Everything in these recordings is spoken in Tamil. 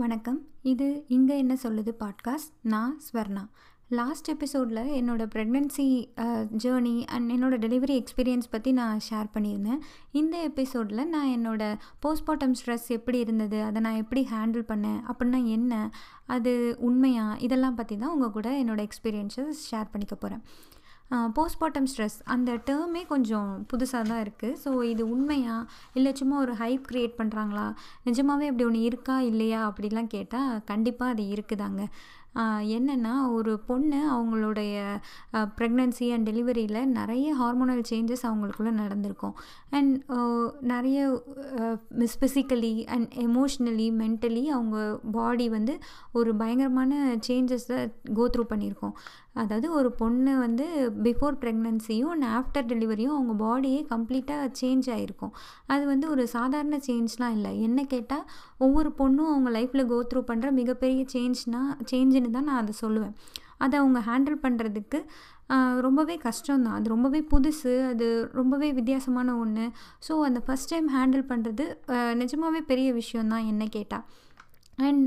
வணக்கம். இது இங்கே என்ன சொல்லுது பாட்காஸ்ட் நான் ஸ்வர்ணா. லாஸ்ட் எபிசோடில் என்னோடய ப்ரெக்னென்சி ஜேர்னி அண்ட் என்னோடய டெலிவரி எக்ஸ்பீரியன்ஸ் பற்றி நான் ஷேர் பண்ணியிருந்தேன். இந்த எபிசோடில் நான் என்னோடய போஸ்ட்மார்ட்டம் ஸ்ட்ரெஸ் எப்படி இருந்தது அதை நான் எப்படி ஹேண்டில் பண்ணேன் அப்படின்னா என்ன அது உண்மையா இதெல்லாம் பற்றி தான் உங்கள் கூட என்னோடய எக்ஸ்பீரியன்ஸஸ் ஷேர் பண்ணிக்க போகிறேன் போஸ்ட்மார்ட்டம் ஸ்ட்ரெஸ் அந்த டேர்மே கொஞ்சம் புதுசாக தான் இருக்குது ஸோ இது உண்மையா? இல்லை சும்மா ஒரு ஹைப் க்ரியேட் பண்ணுறாங்களா நிஜமாகவே அப்படி ஒன்று இருக்கா? இல்லையா? அப்படிலாம் கேட்டால் கண்டிப்பாக அது இருக்குதாங்க. என்னென்னா ஒரு பொண்ணு அவங்களுடைய ப்ரெக்னன்சி அண்ட் டெலிவரியில் நிறைய ஹார்மோனல் சேஞ்சஸ் அவங்களுக்குள்ளே நடந்திருக்கும். அண்ட் நிறைய ஃபிசிக்கலி அண்ட் எமோஷ்னலி மென்டலி அவங்க பாடி வந்து ஒரு பயங்கரமான சேஞ்சஸை கோத்ரூ பண்ணியிருக்கோம். அதாவது ஒரு பொண்ணு வந்து பிஃபோர் ப்ரெக்னன்சியும் அண்ட் ஆஃப்டர் டெலிவரியும் அவங்க பாடியே கம்ப்ளீட்டாக சேஞ்ச் ஆகிருக்கும் அது வந்து ஒரு சாதாரண சேஞ்ச்லாம் இல்லை. என்ன கேட்டால் ஒவ்வொரு பொண்ணும் அவங்க லைஃப்பில் கோத்ரூ பண்ணுற மிகப்பெரிய சேஞ்ச்னால் சேஞ்சுன்னு தான் நான் அதை சொல்லுவேன். அதை அவங்க ஹேண்டில் பண்ணுறதுக்கு ரொம்பவே கஷ்டம்தான். அது ரொம்பவே புதுசு அது ரொம்பவே வித்தியாசமான ஒன்று ஸோ அந்த ஃபஸ்ட் டைம் ஹேண்டில் பண்ணுறது நிஜமாகவே பெரிய விஷயந்தான் என்ன கேட்டால் அண்ட்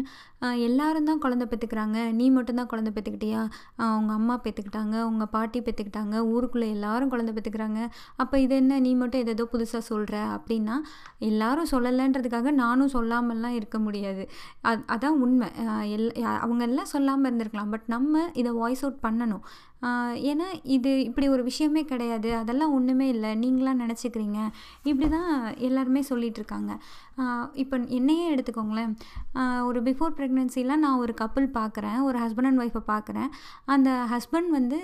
எல்லாரும் தான் குழந்த பெற்றுக்கிறாங்க நீ மட்டும்தான் குழந்த பெற்றுக்கிட்டியா அவங்க அம்மா பெற்றுக்கிட்டாங்க உங்கள் பாட்டி பெற்றுக்கிட்டாங்க ஊருக்குள்ளே எல்லாரும் குழந்த பெற்றுக்கிறாங்க அப்போ இது என்ன? நீ மட்டும் எதோ புதுசாக சொல்கிற அப்படின்னா எல்லாரும் சொல்லலைன்றதுக்காக நானும் சொல்லாமல்லாம் இருக்க முடியாது. அது அதான் உண்மை. எல் அவங்க எல்லாம் சொல்லாமல் இருந்திருக்கலாம். பட் நம்ம இதை வாய்ஸ் அவுட் பண்ணணும். ஏன்னா இது இப்படி ஒரு விஷயமே கிடையாது. அதெல்லாம் ஒன்றுமே இல்லை. நீங்களாம் நினச்சிக்கிறீங்க. இப்படி தான் எல்லாருமே சொல்லிகிட்ருக்காங்க இப்போ என்னையே எடுத்துக்கோங்களேன். ஒரு பிஃபோர் ப்ரெக்னென்சிலாம் நான் ஒரு கப்புள் பார்க்குறேன் ஒரு ஹஸ்பண்ட் அண்ட் ஒய்ஃபை பார்க்குறேன். அந்த ஹஸ்பண்ட் வந்து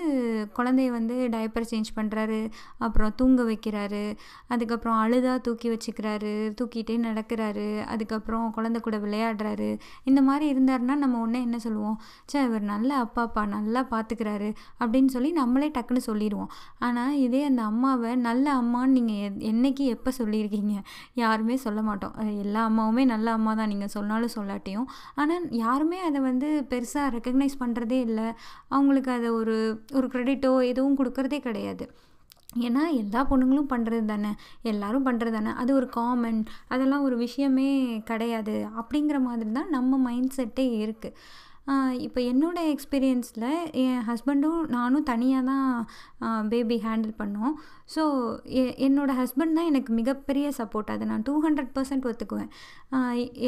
குழந்தைய வந்து டயப்பர் சேஞ்ச் பண்ணுறாரு அப்புறம் தூங்க வைக்கிறாரு அதுக்கப்புறம் அழுதா தூக்கி வச்சுக்கிறாரு தூக்கிட்டே நடக்கிறாரு அதுக்கப்புறம் குழந்தை கூட விளையாடுறாரு. இந்த மாதிரி இருந்தாருன்னா நம்ம ஒன்றே என்ன சொல்லுவோம்? சே இவர் நல்ல அப்பாப்பா நல்லா பார்த்துக்கிறாரு அப்படின்னு சொல்லி நம்மளே டக்குன்னு சொல்லிடுவோம். ஆனால் இதே அந்த அம்மாவை நல்ல அம்மான்னு நீங்கள் என்னைக்கு எப்போ சொல்லியிருக்கீங்க? யாருமே சொல்ல மாட்டோம். எல்லா அம்மாவுமே நல்ல அம்மா தான் நீங்கள் சொன்னாலும் சொல்லாட்டியும். ஆனால் யாருமே அதை வந்து பெருசாக ரெக்கக்னைஸ் பண்ணுறதே இல்லை. அவங்களுக்கு அதை ஒரு ஒரு க்ரெடிட்டோ எதுவும் கொடுக்கறதே கிடையாது. ஏன்னா எல்லா பொண்ணுங்களும் பண்ணுறது தானே. எல்லோரும் பண்ணுறது தானே. அது ஒரு காமன் அதெல்லாம் ஒரு விஷயமே கிடையாது. அப்படிங்கிற மாதிரி தான் நம்ம மைண்ட் செட்டே இருக்குது இப்போ என்னோடய எக்ஸ்பீரியன்ஸில் என் ஹஸ்பண்டும் நானும் தனியாக தான் பேபி ஹேண்டில் பண்ணோம். ஸோ எ என்னோடய ஹஸ்பண்ட் தான் எனக்கு மிகப்பெரிய சப்போர்ட் அதை நான் டூ ஹண்ட்ரட் பர்சன்ட் ஒத்துக்குவேன்.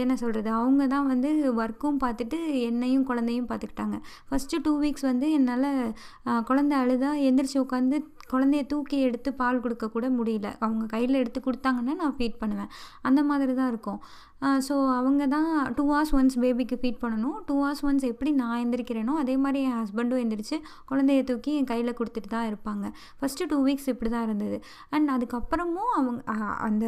என்ன சொல்கிறது அவங்க தான் வந்து ஒர்க்கும் பார்த்துட்டு என்னையும் குழந்தையும் பார்த்துக்கிட்டாங்க. ஃபஸ்ட்டு டூ வீக்ஸ் வந்து என்னால் குழந்த அழுதா எந்திரிச்சு உட்காந்து குழந்தைய தூக்கி எடுத்து பால் கொடுக்க கூட முடியல. அவங்க கையில் எடுத்து கொடுத்தாங்கன்னா நான் ஃபீட் பண்ணுவேன். அந்த மாதிரி தான் இருக்கும். ஸோ அவங்க தான் டூ ஹவர்ஸ் ஒன்ஸ் பேபிக்கு ஃபீட் பண்ணணும். டூ ஹவர்ஸ் ஒன்ஸ் எப்படி நான் எந்திரிக்கிறேனோ அதே மாதிரி என் ஹஸ்பண்டும் எந்திரிச்சு குழந்தைய தூக்கி என் கையில் கொடுத்துட்டு தான் இருப்பாங்க. ஃபஸ்ட்டு டூ வீக்ஸ் இப்படி தான் இருந்தது. அண்ட் அதுக்கப்புறமும் அவங்க அந்த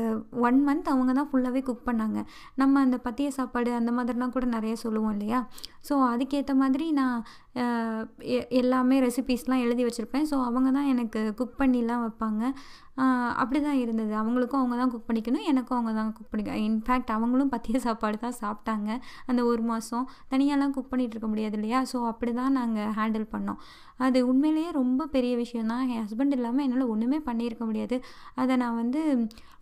ஒன் மந்த் அவங்க தான் ஃபுல்லாகவே குக் பண்ணாங்க. நம்ம அந்த பத்திய சாப்பாடு அந்த மாதிரிலாம் கூட நிறைய சொல்லுவோம் இல்லையா? ஸோ அதுக்கேற்ற மாதிரி நான் எல்லாமே ரெசிபீஸ்லாம் எழுதி வச்சுருப்பேன். ஸோ அவங்க தான் எனக்கு குக் பண்ணிலாம் வைப்பாங்க. அப்படி தான் இருந்தது. அவங்களுக்கும் அவங்க தான் குக் பண்ணிக்கணும். எனக்கும் அவங்க தான் குக் பண்ணிக்க இன்ஃபேக்ட் அவங்களும் பத்திய சாப்பாடு தான் சாப்பிட்டாங்க அந்த ஒரு மாதம் தனியாலாம் குக் பண்ணிகிட்டு இருக்க முடியாது இல்லையா? ஸோ அப்படி தான் நாங்கள் ஹேண்டில் பண்ணோம். அது உண்மையிலேயே ரொம்ப பெரிய விஷயம் தான் என் ஹஸ்பண்ட் இல்லாமல் என்னால் ஒன்றுமே பண்ணியிருக்க முடியாது. அதை நான் வந்து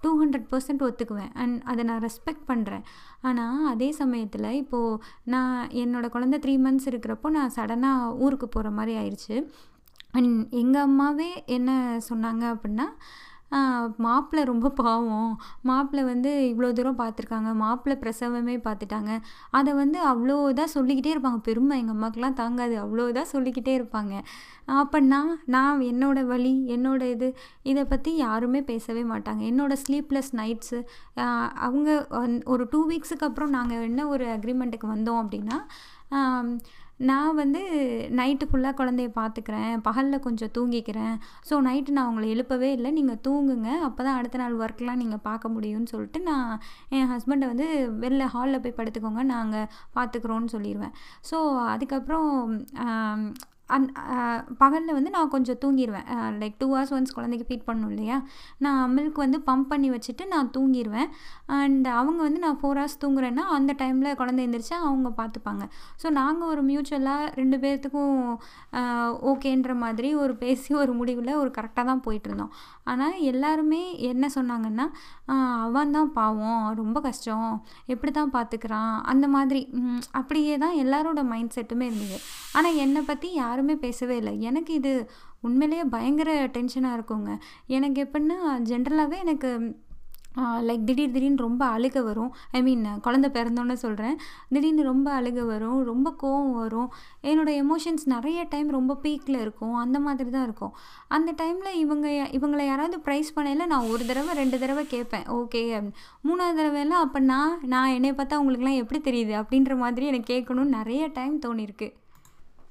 டூ ஹண்ட்ரட் பர்சன்ட் ஒத்துக்குவேன். அண்ட் அதை நான் ரெஸ்பெக்ட் பண்ணுறேன் ஆனால் அதே சமயத்தில் இப்போது நான் என்னோடய குழந்த த்ரீ மந்த்ஸ் இருக்கிறப்போ நான் சடனாக ஊருக்கு போகிற மாதிரி ஆயிடுச்சு அண்ட் எங்கள் அம்மாவே என்ன சொன்னாங்க அப்படின்னா மாப்பிள்ளை ரொம்ப பாவம். மாப்பிள்ளை வந்து இவ்வளோ தூரம் பார்த்துருக்காங்க மாப்பிள்ளை பிரசவமே பார்த்துட்டாங்க அதை வந்து அவ்வளோ இதாக சொல்லிக்கிட்டே இருப்பாங்க. பெருமை எங்கள் அம்மாக்கெலாம் தாங்காது. அவ்வளோ இதாக சொல்லிக்கிட்டே இருப்பாங்க. அப்போ நான் நான் என்னோடய வழி என்னோடய இது இதை பற்றி யாருமே பேசவே மாட்டாங்க. என்னோடய ஸ்லீப்லெஸ் நைட்ஸு அவங்க ஒரு டூ வீக்ஸுக்கு அப்புறம் நாங்கள் என்ன ஒரு அக்ரிமெண்ட்டுக்கு வந்தோம் அப்படின்னா நான் வந்து நைட்டு ஃபுல்லாக குழந்தைய பார்த்துக்கிறேன். பகலில் கொஞ்சம் தூங்கிக்கிறேன். ஸோ நைட்டு நான் உங்களை எழுப்பவே இல்லை. நீங்கள் தூங்குங்க. அப்போ தான் அடுத்த நாள் ஒர்க்லாம் நீங்கள் பார்க்க முடியும்னு சொல்லிட்டு நான் என் ஹஸ்பண்டை வந்து வெளில ஹாலில் போய் படுத்துக்கோங்க. நாங்கள் பார்த்துக்குறோன்னு சொல்லிடுவேன் ஸோ அதுக்கப்புறம் அந் பகலில் வந்து நான் கொஞ்சம் தூங்கிடுவேன் லைக் டூ ஹவர்ஸ் ஒன்ஸ் குழந்தைக்கு ஃபீட் பண்ணணும் இல்லையா? நான் மில்க் வந்து பம்ப் பண்ணி வச்சுட்டு நான் தூங்கிடுவேன் அண்ட் அவங்க வந்து நான் ஃபோர் ஹவர்ஸ் தூங்குறேன்னா அந்த டைமில் குழந்தை எழுந்திரிச்சா அவங்க பார்த்துப்பாங்க ஸோ நாங்கள் ஒரு மியூச்சுவலாக ரெண்டு பேர்த்துக்கும் ஓகேன்ற மாதிரி ஒரு பேசி ஒரு முடிவில் ஒரு கரெக்டாக தான் போயிட்டுருந்தோம். ஆனால் எல்லாருமே என்ன சொன்னாங்கன்னா அவன் தான் பாவம் ரொம்ப கஷ்டம் எப்படி தான் பார்த்துக்கிறான் அந்த மாதிரி. அப்படியே தான் எல்லாரோட மைண்ட் செட்டுமே இருந்தது. ஆனால் என்னை பற்றி யாரும் பேசவே இல்லை. எனக்கு இது உண்மையிலேயே பயங்கர டென்ஷனாக இருக்குங்க. எனக்கு எப்படின்னா ஜென்ரலாகவே எனக்கு லைக் திடீர் திடீர்னு ரொம்ப அழுக வரும். ஐ மீன் குழந்த பிறந்தோன்னு சொல்கிறேன் திடீர்னு ரொம்ப அழுக வரும் ரொம்ப கோவம் வரும். என்னோடய எமோஷன்ஸ் நிறைய டைம் ரொம்ப பீக்கில் இருக்கும். அந்த மாதிரி தான் இருக்கும். அந்த டைமில் இவங்க இவங்களை யாராவது ப்ரைஸ் பண்ணையில் நான் ஒரு தடவை ரெண்டு தடவை கேட்பேன். ஓகே மூணாவது தடவைலாம் அப்போ நான் நான் என்னை பார்த்தா உங்களுக்குலாம் எப்படி தெரியுது? அப்படின்ற மாதிரி எனக்கு கேட்கணும்னு நிறைய டைம் தோணியிருக்கு.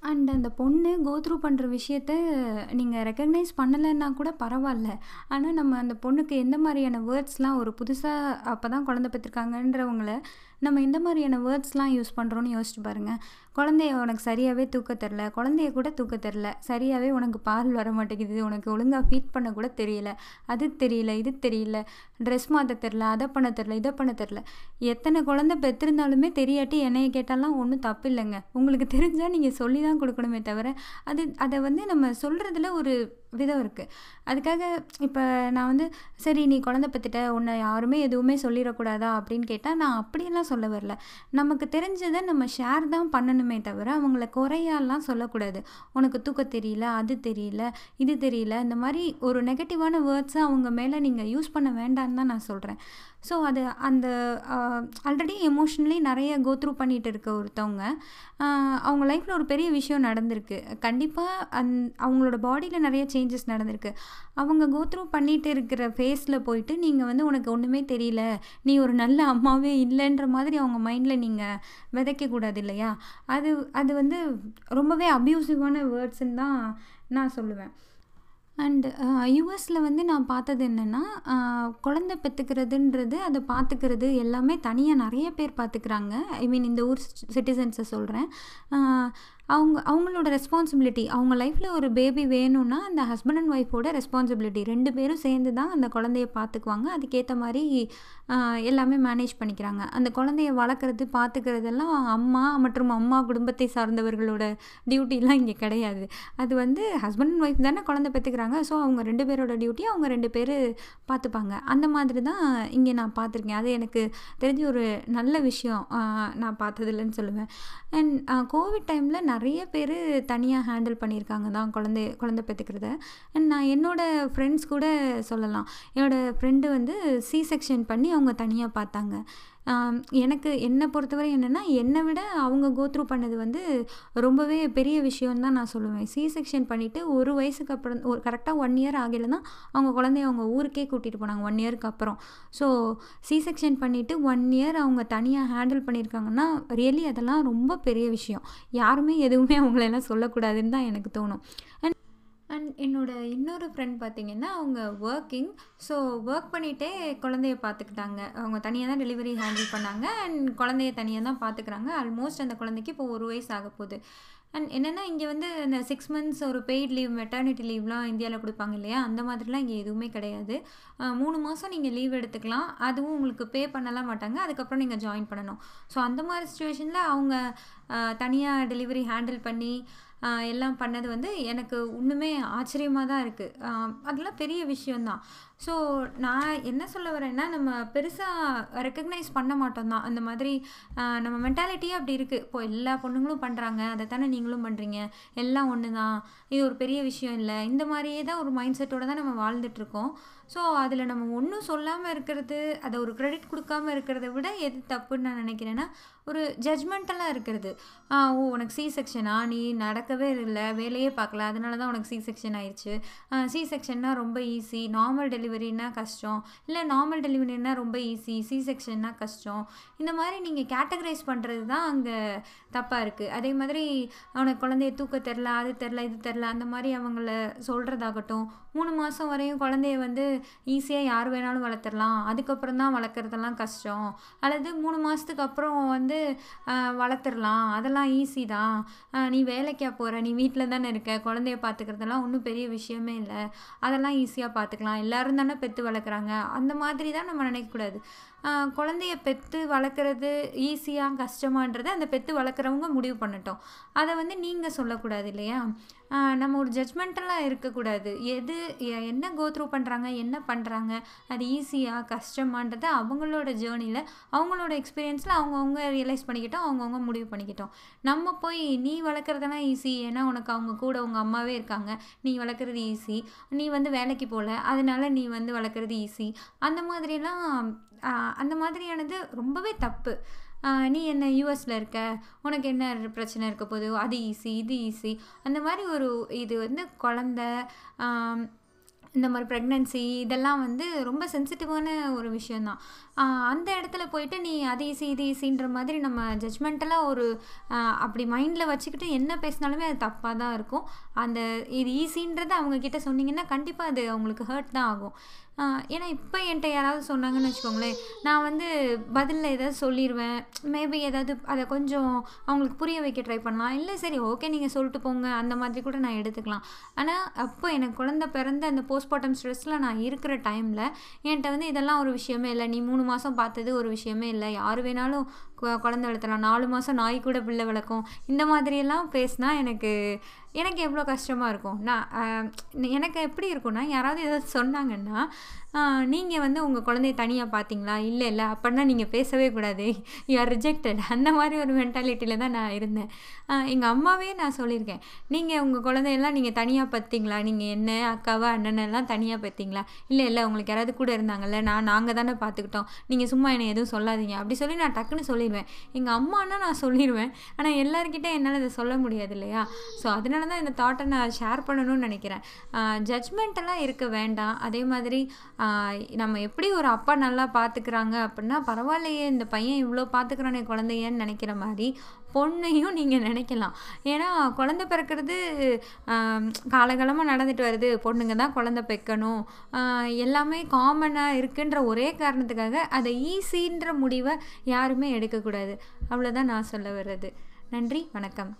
அண்ட் அந்த பொண்ணு கோத்ரூ பண்ணுற விஷயத்த நீங்கள் ரெக்கக்னைஸ் பண்ணலைன்னா கூட பரவாயில்ல. ஆனால் நம்ம அந்த பொண்ணுக்கு எந்த மாதிரியான வேர்ட்ஸ்லாம் ஒரு புதுசாக அப்போ தான் குழந்த பெற்றிருக்காங்கன்றவங்கள நம்ம எந்த மாதிரியான வேர்ட்ஸ்லாம் யூஸ் பண்ணுறோன்னு யோசிச்சு பாருங்கள் குழந்தைய உனக்கு சரியாகவே தூக்க தெரில. குழந்தைய கூட தூக்க தெரில. சரியாகவே உனக்கு பால் வர மாட்டேங்குது. உனக்கு ஒழுங்காக ஃபீட் பண்ண கூட தெரியல. அது தெரியல இது தெரியல. ட்ரெஸ் மாற்ற தெரில அதை பண்ண தெரில இதை பண்ண தெரில. எத்தனை குழந்தை பெற்றிருந்தாலுமே தெரியாட்டி என்னைய கேட்டாலாம் ஒன்றும் தப்பு இல்லைங்க உங்களுக்கு தெரிஞ்சால் நீங்கள் சொல்லி தான் கொடுக்கணுமே தவிர அது அதை வந்து நம்ம சொல்கிறதுல ஒரு விதம் இருக்குது அதுக்காக இப்போ நான் வந்து சரி நீ குழந்த பற்றிட்ட உன்னை யாருமே எதுவுமே சொல்லிடக்கூடாதா அப்படின்னு கேட்டால் நான் அப்படியெல்லாம் சொல்ல வரல. நமக்கு தெரிஞ்சதை நம்ம ஷேர் தான் பண்ணணுமே தவிர அவங்கள குறையாலாம் சொல்லக்கூடாது. உனக்கு தூக்க தெரியல அது தெரியல இது தெரியல இந்த மாதிரி ஒரு நெகட்டிவான வேர்ட்ஸை அவங்க மேலே நீங்கள் யூஸ் பண்ண வேண்டான்னு தான் நான் சொல்கிறேன் ஸோ அது அந்த ஆல்ரெடி எமோஷ்னலி நிறைய கோத்ரூ பண்ணிகிட்டு இருக்க ஒருத்தவங்க அவங்க லைஃப்பில் ஒரு பெரிய விஷயம் நடந்திருக்கு. கண்டிப்பாக அந் அவங்களோட பாடியில் நிறைய சேஞ்சஸ் நடந்திருக்கு. அவங்க கோத்ரூ பண்ணிகிட்டு இருக்கிற ஃபேஸில் போயிட்டு நீங்கள் வந்து உனக்கு ஒன்றுமே தெரியல. நீ ஒரு நல்ல அம்மாவே இல்லைன்ற மாதிரி அவங்க மைண்டில் நீங்கள் விதைக்கக்கூடாது இல்லையா? அது அது வந்து ரொம்பவே அப்யூசிவான வேர்ட்ஸுன்னு தான் நான் சொல்லுவேன். அண்ட் யூஎஸில் uh, வந்து நான் பார்த்தது என்னென்னா uh, குழந்த பெற்றுக்கிறதுன்றது அதை பார்த்துக்கிறது எல்லாமே தனியாக நிறைய பேர் பார்த்துக்கிறாங்க. ஐ மீன் இந்த ஊர் சிட்டிசன்ஸை சொல்கிறேன் uh, அவங்க அவங்களோட ரெஸ்பான்சிபிலிட்டி அவங்க லைஃப்பில் ஒரு பேபி வேணும்னா அந்த ஹஸ்பண்ட் அண்ட் ஒய்ஃபோட ரெஸ்பான்சிபிலிட்டி ரெண்டு பேரும் சேர்ந்து தான் அந்த குழந்தைய பார்த்துக்குவாங்க அதுக்கேற்ற மாதிரி எல்லாமே மேனேஜ் பண்ணிக்கிறாங்க. அந்த குழந்தைய வளர்க்குறது பார்த்துக்கிறதெல்லாம் அம்மா மற்றும் அம்மா குடும்பத்தை சார்ந்தவர்களோட டியூட்டிலாம் இங்கே கிடையாது. அது வந்து ஹஸ்பண்ட் அண்ட் ஒய்ஃப் தானே குழந்தை பெற்றுக்கிறாங்க ஸோ அவங்க ரெண்டு பேரோட டியூட்டி அவங்க ரெண்டு பேர் பார்த்துப்பாங்க அந்த மாதிரி தான் இங்கே நான் பார்த்துருக்கேன் அது எனக்கு தெரிஞ்ச ஒரு நல்ல விஷயம் நான் பார்த்ததில்லன்னு சொல்லுவேன். அண்ட் கோவிட் டைமில் நிறைய நிறைய பேர் தனியாக ஹேண்டில் பண்ணியிருக்காங்க தான் குழந்தை குழந்தை பெற்றுக்கிறத அண்ட் நான் என்னோடய ஃப்ரெண்ட்ஸ் கூட சொல்லலாம். என்னோடய ஃப்ரெண்டு வந்து சி செக்ஷன் பண்ணி அவங்க தனியாக பார்த்தாங்க. எனக்கு என்னை பொறுத்தவரை என்னென்னா என்னை விட அவங்க கோத்ரூ பண்ணது வந்து ரொம்பவே பெரிய விஷயம் தான் நான் சொல்லுவேன். சி செக்ஷன் பண்ணிவிட்டு ஒரு வயசுக்கு அப்புறம் ஒரு கரெக்டாக ஒன் இயர் ஆகல தான் அவங்க குழந்தைய அவங்க ஊருக்கே கூட்டிகிட்டு போனாங்க ஒன் இயருக்கு அப்புறம். ஸோ சி செக்ஷன் பண்ணிவிட்டு ஒன் இயர் அவங்க தனியாக ஹேண்டில் பண்ணியிருக்காங்கன்னா ரியலி அதெல்லாம் ரொம்ப பெரிய விஷயம். யாருமே எதுவுமே அவங்களெல்லாம் சொல்லக்கூடாதுன்னு தான் எனக்கு தோணும். அண்ட் அண்ட் இன்னொரு ஃப்ரெண்ட் பார்த்திங்கன்னா அவங்க ஒர்க்கிங் ஸோ ஒர்க் பண்ணிகிட்டே குழந்தைய பார்த்துக்கிட்டாங்க அவங்க தனியாக தான் டெலிவரி ஹேண்டில் பண்ணாங்க. அண்ட் குழந்தைய தனியாக தான் பார்த்துக்குறாங்க ஆல்மோஸ்ட் அந்த குழந்தைக்கு இப்போ ஒரு வயசு ஆக போகுது. அண்ட் என்னென்னா இங்கே வந்து இந்த சிக்ஸ் மந்த்ஸ் ஒரு பெய்ட் லீவ் மெட்டர்னிட்டி லீவ்லாம் இந்தியாவில் கொடுப்பாங்க இல்லையா? அந்த மாதிரிலாம் இங்கே எதுவுமே கிடையாது. மூணு மாதம் நீங்கள் லீவ் எடுத்துக்கலாம். அதுவும் உங்களுக்கு பே பண்ணலாம் மாட்டாங்க. அதுக்கப்புறம் நீங்கள் ஜாயின் பண்ணணும். ஸோ அந்த மாதிரி சுச்சுவேஷனில் அவங்க தனியாக டெலிவரி ஹேண்டில் பண்ணி எல்லாம் பண்ணது வந்து எனக்கு இன்னுமே ஆச்சரியமாக தான் இருக்குது அதெல்லாம் பெரிய விஷயந்தான் ஸோ நான் என்ன சொல்ல வரேன்னா நம்ம பெருசாக ரெக்கக்னைஸ் பண்ண மாட்டோம் தான். அந்த மாதிரி நம்ம மென்டாலிட்டியே அப்படி இருக்குது இப்போ எல்லா பொண்ணுங்களும் பண்ணுறாங்க அதை தானே நீங்களும் பண்ணுறீங்க எல்லாம் ஒன்று தான் இது ஒரு பெரிய விஷயம் இல்லை. இந்த மாதிரியே தான் ஒரு மைண்ட் செட்டோடு தான் நம்ம வாழ்ந்துட்டுருக்கோம். ஸோ அதில் நம்ம ஒன்றும் சொல்லாமல் இருக்கிறது அதை ஒரு க்ரெடிட் கொடுக்காம இருக்கிறத விட எது தப்புன்னு நான் நினைக்கிறேன்னா ஒரு ஜட்ஜ்மெண்ட்டெல்லாம் இருக்கிறது. ஓ உனக்கு சி செக்ஷனா நீ நடக்கவே இல்லை. வேலையே பார்க்கல. அதனால தான் உனக்கு சி செக்ஷன் ஆயிடுச்சு சி செக்ஷன்னா ரொம்ப ஈஸி நார்மல் டெலிவரி டெலிவரினா கஷ்டம். இல்லை நார்மல் டெலிவரினா ரொம்ப ஈஸி சி செக்ஷன்னா கஷ்டம். இந்த மாதிரி நீங்கள் கேட்டகரைஸ் பண்ணுறது தான் அங்கே தப்பாக இருக்குது அதே மாதிரி அவனுக்கு குழந்தைய தூக்க தெரில அது தெரில இது தெரில அந்த மாதிரி அவங்கள சொல்கிறதாகட்டும் மூணு மாதம் வரையும் குழந்தைய வந்து ஈஸியாக யார் வேணாலும் வளர்த்துடலாம். அதுக்கப்புறம் தான் வளர்க்குறதெல்லாம் கஷ்டம். அல்லது மூணு மாதத்துக்கு அப்புறம் வந்து வளர்த்துடலாம். அதெல்லாம் ஈஸி தான். நீ வேலைக்கா போகிற நீ வீட்டில் தானே இருக்க குழந்தைய பார்த்துக்கிறதெல்லாம் ஒன்றும் பெரிய விஷயமே இல்லை. அதெல்லாம் ஈஸியாக பார்த்துக்கலாம். எல்லோரும் தானே பெற்று வளர்க்குறாங்க. அந்த மாதிரி தான் நம்ம நினைக்கக்கூடாது. குழந்தைய பெற்று வளர்க்குறது ஈஸியாக கஷ்டமான்றதை அந்த பெற்று வளர்க்குறவங்க முடிவு பண்ணட்டும். அதை வந்து நீங்கள் சொல்லக்கூடாது இல்லையா? நம்ம ஒரு ஜட்மெண்டலாக இருக்கக்கூடாது. எது எ- என்ன கோத்ரூ பண்ணுறாங்க என்ன பண்ணுறாங்க அது ஈஸியாக கஷ்டமான்றதை அவங்களோட ஜேர்னியில் அவங்களோட எக்ஸ்பீரியன்ஸில் அவங்கவுங்க ரியலைஸ் பண்ணிக்கிட்டோம் அவங்கவுங்க முடிவு பண்ணிக்கிட்டோம். நம்ம போய் நீ வளர்க்குறதெல்லாம் ஈஸி ஏன்னா உனக்கு அவங்க கூட உங்கள் அம்மாவே இருக்காங்க. நீ வளர்க்குறது ஈஸி நீ வந்து வேலைக்கு போகல அதனால நீ வந்து வளர்க்குறது ஈஸி அந்த மாதிரிலாம் அந்த மாதிரியானது ரொம்பவே தப்பு. நீ என்ன யூஎஸில் இருக்க? உனக்கு என்ன பிரச்சனை இருக்க போகுது? அது ஈஸி இது ஈஸி அந்த மாதிரி ஒரு இது வந்து குழந்த இந்த மாதிரி ப்ரெக்னென்சி இதெல்லாம் வந்து ரொம்ப சென்சிட்டிவான ஒரு விஷயந்தான் அந்த இடத்துல போயிட்டு நீ அது ஈஸி இது ஈஸின்ற மாதிரி நம்ம ஜட்ஜ்மெண்டலாக ஒரு அப்படி மைண்டில் வச்சுக்கிட்டு என்ன பேசினாலுமே அது தப்பாக தான் இருக்கும். அந்த இது ஈஸின்றதை அவங்கக்கிட்ட சொன்னீங்கன்னா கண்டிப்பாக அது அவங்களுக்கு ஹர்ட் தான் ஆகும். ஏன்னா இப்போ என்கிட்ட யாராவது சொன்னாங்கன்னு வச்சுக்கோங்களேன் நான் வந்து பதிலில் ஏதாவது சொல்லிடுவேன் மேபி ஏதாவது அதை கொஞ்சம் அவங்களுக்கு புரிய வைக்க ட்ரை பண்ணலாம். இல்லை சரி ஓகே நீங்கள் சொல்லிட்டு போங்க. அந்த மாதிரி கூட நான் எடுத்துக்கலாம். ஆனால் அப்போ எனக்கு குழந்தை பிறந்த அந்த போஸ்ட்மார்ட்டம் ஸ்ட்ரெஸ்ஸில் நான் இருக்கிற டைமில் என்கிட்ட வந்து இதெல்லாம் ஒரு விஷயமே இல்லை. நீ மூணு மாதம் பார்த்தது ஒரு விஷயமே இல்லை. யார் வேணாலும் குழந்த வளர்த்தலாம். நாலு மாதம் நாய் கூட பிள்ளை வளர்க்கும். இந்த மாதிரியெல்லாம் பேசினா எனக்கு எனக்கு எவ்வளோ கஷ்டமாக இருக்கும். நான் எனக்கு எப்படி இருக்கும்னா யாராவது ஏதாவது சொன்னாங்கன்னா நீங்கள் வந்து உங்கள் குழந்தைய தனியாக பார்த்தீங்களா? இல்லை இல்லை. அப்படின்னா நீங்கள் பேசவே கூடாது. யூ ஆர் ரிஜெக்டட் அந்த மாதிரி ஒரு மென்டாலிட்டியில் தான் நான் இருந்தேன். எங்கள் அம்மாவே நான் சொல்லியிருக்கேன். நீங்கள் உங்கள் குழந்தையெல்லாம் நீங்கள் தனியாக பார்த்தீங்களா? நீங்கள் என்ன அக்காவா அண்ணனெல்லாம் தனியாக பார்த்தீங்களா? இல்லை இல்லை. உங்களுக்கு யாராவது கூட இருந்தாங்கல்ல நான் நாங்கள் தானே பார்த்துக்கிட்டோம். நீங்கள் சும்மா என்னை எதுவும் சொல்லாதீங்க. அப்படி சொல்லி நான் டக்குன்னு சொல்லிடுவேன் எங்கள் அம்மானா நான் சொல்லிடுவேன் ஆனால் எல்லாருக்கிட்ட என்னால் இதை சொல்ல முடியாது இல்லையா ஸோ அதனால தான் இந்த தாட்டை நான் ஷேர் பண்ணணும்னு நினைக்கிறேன். ஜட்மெண்ட்டெல்லாம் இருக்க வேண்டாம். அதே மாதிரி நம்ம எப்படி ஒரு அப்பா நல்லா பார்த்துக்கிறாங்க அப்படின்னா பரவாயில்லையே இந்த பையன் இவ்வளோ பார்த்துக்கிறானே குழந்தையன்னு நினைக்கிற மாதிரி பொண்ணையும் நீங்கள் நினைக்கலாம். ஏன்னா குழந்த பிறக்கிறது காலகாலமாக நடந்துட்டு வருது. பொண்ணுங்க தான் குழந்த பெக்கணும். எல்லாமே காமனாக இருக்குன்ற ஒரே காரணத்துக்காக அதை ஈஸின்ற முடிவை யாருமே எடுக்கக்கூடாது. அவ்வளோதான் நான் சொல்ல வர்றது. நன்றி வணக்கம்.